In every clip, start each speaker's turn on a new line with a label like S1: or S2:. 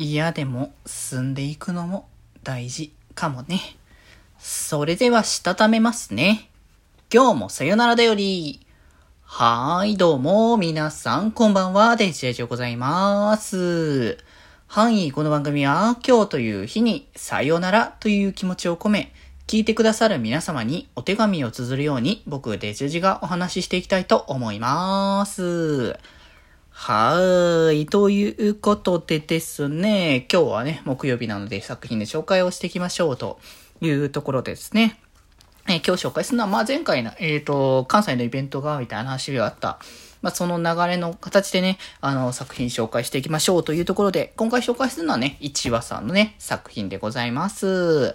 S1: 嫌でも進んでいくのも大事かもね。それではしたためますね。今日もさよならだより。はーい、どうも、皆さん、こんばんは、デジェジでございます。はい、この番組は、今日という日に、さよならという気持ちを込め、聞いてくださる皆様にお手紙を綴るように、僕、デジェジがお話ししていきたいと思います。はい。ということでですね、今日はね、木曜日なので作品で紹介をしていきましょうというところですね。えー、今日紹介するのは、まあ、前回の、えっ、ー、と、関西のイベントが、みたいな話があった。まあ、その流れの形でね、あの、作品紹介していきましょうというところで、今回紹介するのはね、1話さんのね、作品でございます。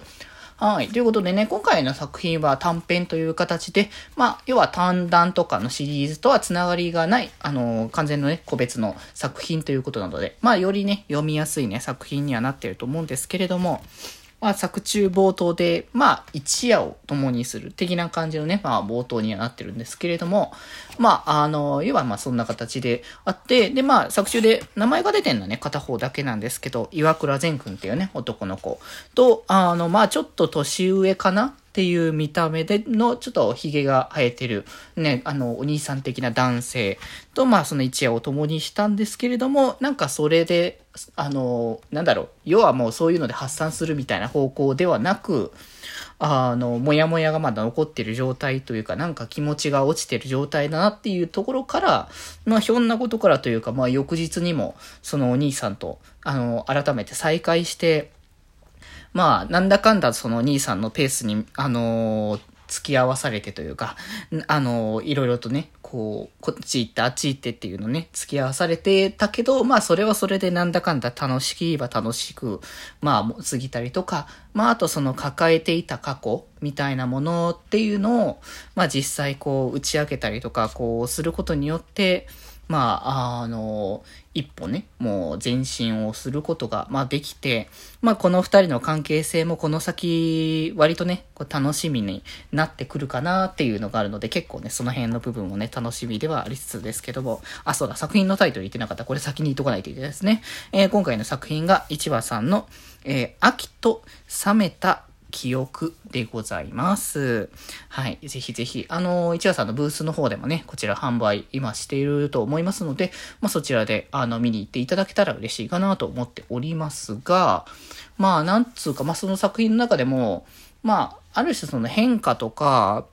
S1: はい。ということでね、今回の作品は短編という形で、まあ、要は短談とかのシリーズとはつながりがない、あの、完全のね、個別の作品ということなので、まあ、よりね、読みやすいね、作品にはなっていると思うんですけれども、まあ、作中冒頭で、まあ、一夜を共にする的な感じのね、まあ、冒頭にはなってるんですけれども、まあ、あの、要はまあ、そんな形であって、で、まあ、作中で名前が出てるのはね、片方だけなんですけど、岩倉善くんっていうね、男の子と、あの、まあ、ちょっと年上かなっていう見た目での、ちょっと髭が生えてる、ね、あの、お兄さん的な男性と、まあ、その一夜を共にしたんですけれども、なんかそれで、あの、なんだろう、要はもうそういうので発散するみたいな方向ではなく、あの、もやもやがまだ残ってる状態というか、なんか気持ちが落ちてる状態だなっていうところから、まあ、ひょんなことからというか、まあ、翌日にも、そのお兄さんと、あの、改めて再会して、まあ、なんだかんだその兄さんのペースに、あのー、付き合わされてというか、あの、いろいろとね、こう、こっち行ってあっち行ってっていうのね、付き合わされてたけど、まあそれはそれでなんだかんだ楽しければ楽しく、まあ過ぎたりとか、まああとその抱えていた過去みたいなものっていうのを、まあ実際こう打ち明けたりとか、こうすることによって、まあ、あの、一歩ね、もう前進をすることが、まあできて、まあこの二人の関係性もこの先、割とね、こう楽しみになってくるかなっていうのがあるので、結構ね、その辺の部分もね、楽しみではありつつですけども、あ、そうだ、作品のタイトル言ってなかった。これ先に言っとかないといけないですね。えー、今回の作品が1話さんの、えー、秋と冷めた記憶でございます。はい。ぜひぜひ、あの、一夜さんのブースの方でもね、こちら販売今していると思いますので、まあ、そちらで、あの、見に行っていただけたら嬉しいかなと思っておりますが、まあ、なんつうか、まあ、その作品の中でも、まあ、ある種その変化とか、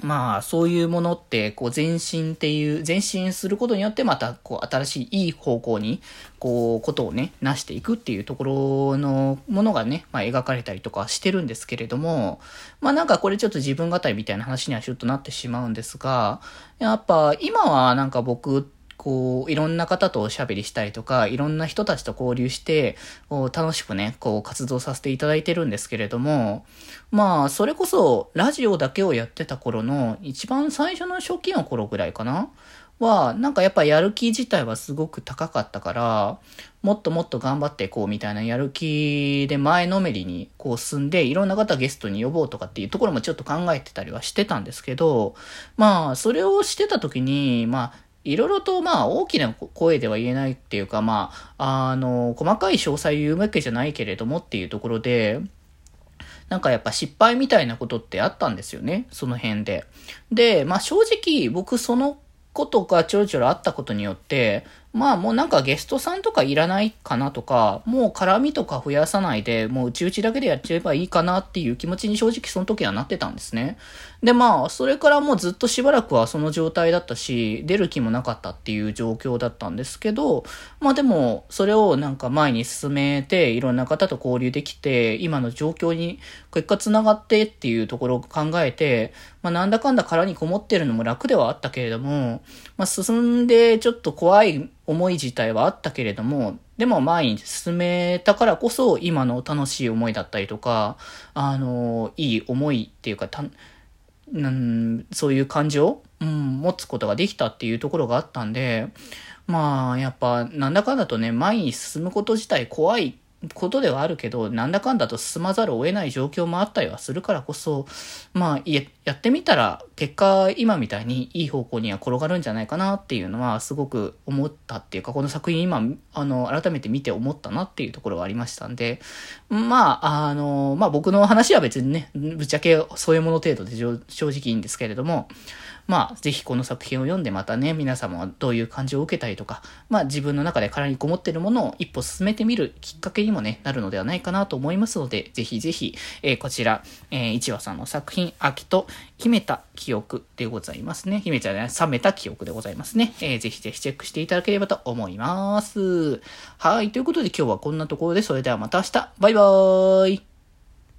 S1: まあ、そういうものって、こう、前進っていう、前進することによって、また、こう、新しいいい方向に、こう、ことをね、なしていくっていうところのものがね、まあ、描かれたりとかしてるんですけれども、まあ、なんかこれちょっと自分語りみたいな話にはちょっとなってしまうんですが、やっぱ、今はなんか僕ってこう、いろんな方とおしゃべりしたりとか、いろんな人たちと交流して、楽しくね、こう活動させていただいてるんですけれども、まあ、それこそ、ラジオだけをやってた頃の、一番最初の初期の頃ぐらいかな？は、なんかやっぱやる気自体はすごく高かったから、もっともっと頑張っていこうみたいなやる気で前のめりにこう進んで、いろんな方ゲストに呼ぼうとかっていうところもちょっと考えてたりはしてたんですけど、まあ、それをしてた時に、まあ、いろいろとまあ大きな声では言えないっていうかまあ、あの、細かい詳細言うわけじゃないけれどもっていうところで、なんかやっぱ失敗みたいなことってあったんですよね、その辺で。で、まあ正直僕そのことがちょろちょろあったことによって、まあもうなんかゲストさんとかいらないかなとか、もう絡みとか増やさないで、もう内々だけでやっちゃえばいいかなっていう気持ちに正直その時はなってたんですね。でまあ、それからもうずっとしばらくはその状態だったし、出る気もなかったっていう状況だったんですけど、まあでも、それをなんか前に進めて、いろんな方と交流できて、今の状況に結果繋がってっていうところを考えて、まあなんだかんだ殻にこもってるのも楽ではあったけれども、まあ進んでちょっと怖い思い自体はあったけれども、でも前に進めたからこそ今の楽しい思いだったりとか、あの、いい思いっていうか、たうん、そういう感情、うん、持つことができたっていうところがあったんで、まあ、やっぱ、なんだかんだとね、前に進むこと自体怖いことではあるけど、なんだかんだと進まざるを得ない状況もあったりはするからこそ、まあ、やってみたら、結果、今みたいにいい方向には転がるんじゃないかなっていうのは、すごく思ったっていうか、この作品今、あの、改めて見て思ったなっていうところはありましたんで、まあ、あの、まあ僕の話は別にね、ぶっちゃけそういうもの程度で正直いいんですけれども、まあ、ぜひこの作品を読んでまたね、皆様はどういう感じを受けたりとか、まあ自分の中で殻にこもっているものを一歩進めてみるきっかけにもね、なるのではないかなと思いますので、ぜひぜひ、えー、こちら、えー、一話さんの作品、秋と秘めた記憶でございますね。秘めちゃね、冷めた記憶でございますね。えー、ぜひぜひチェックしていただければと思います。はい、ということで今日はこんなところで、それではまた明日、バイバーイ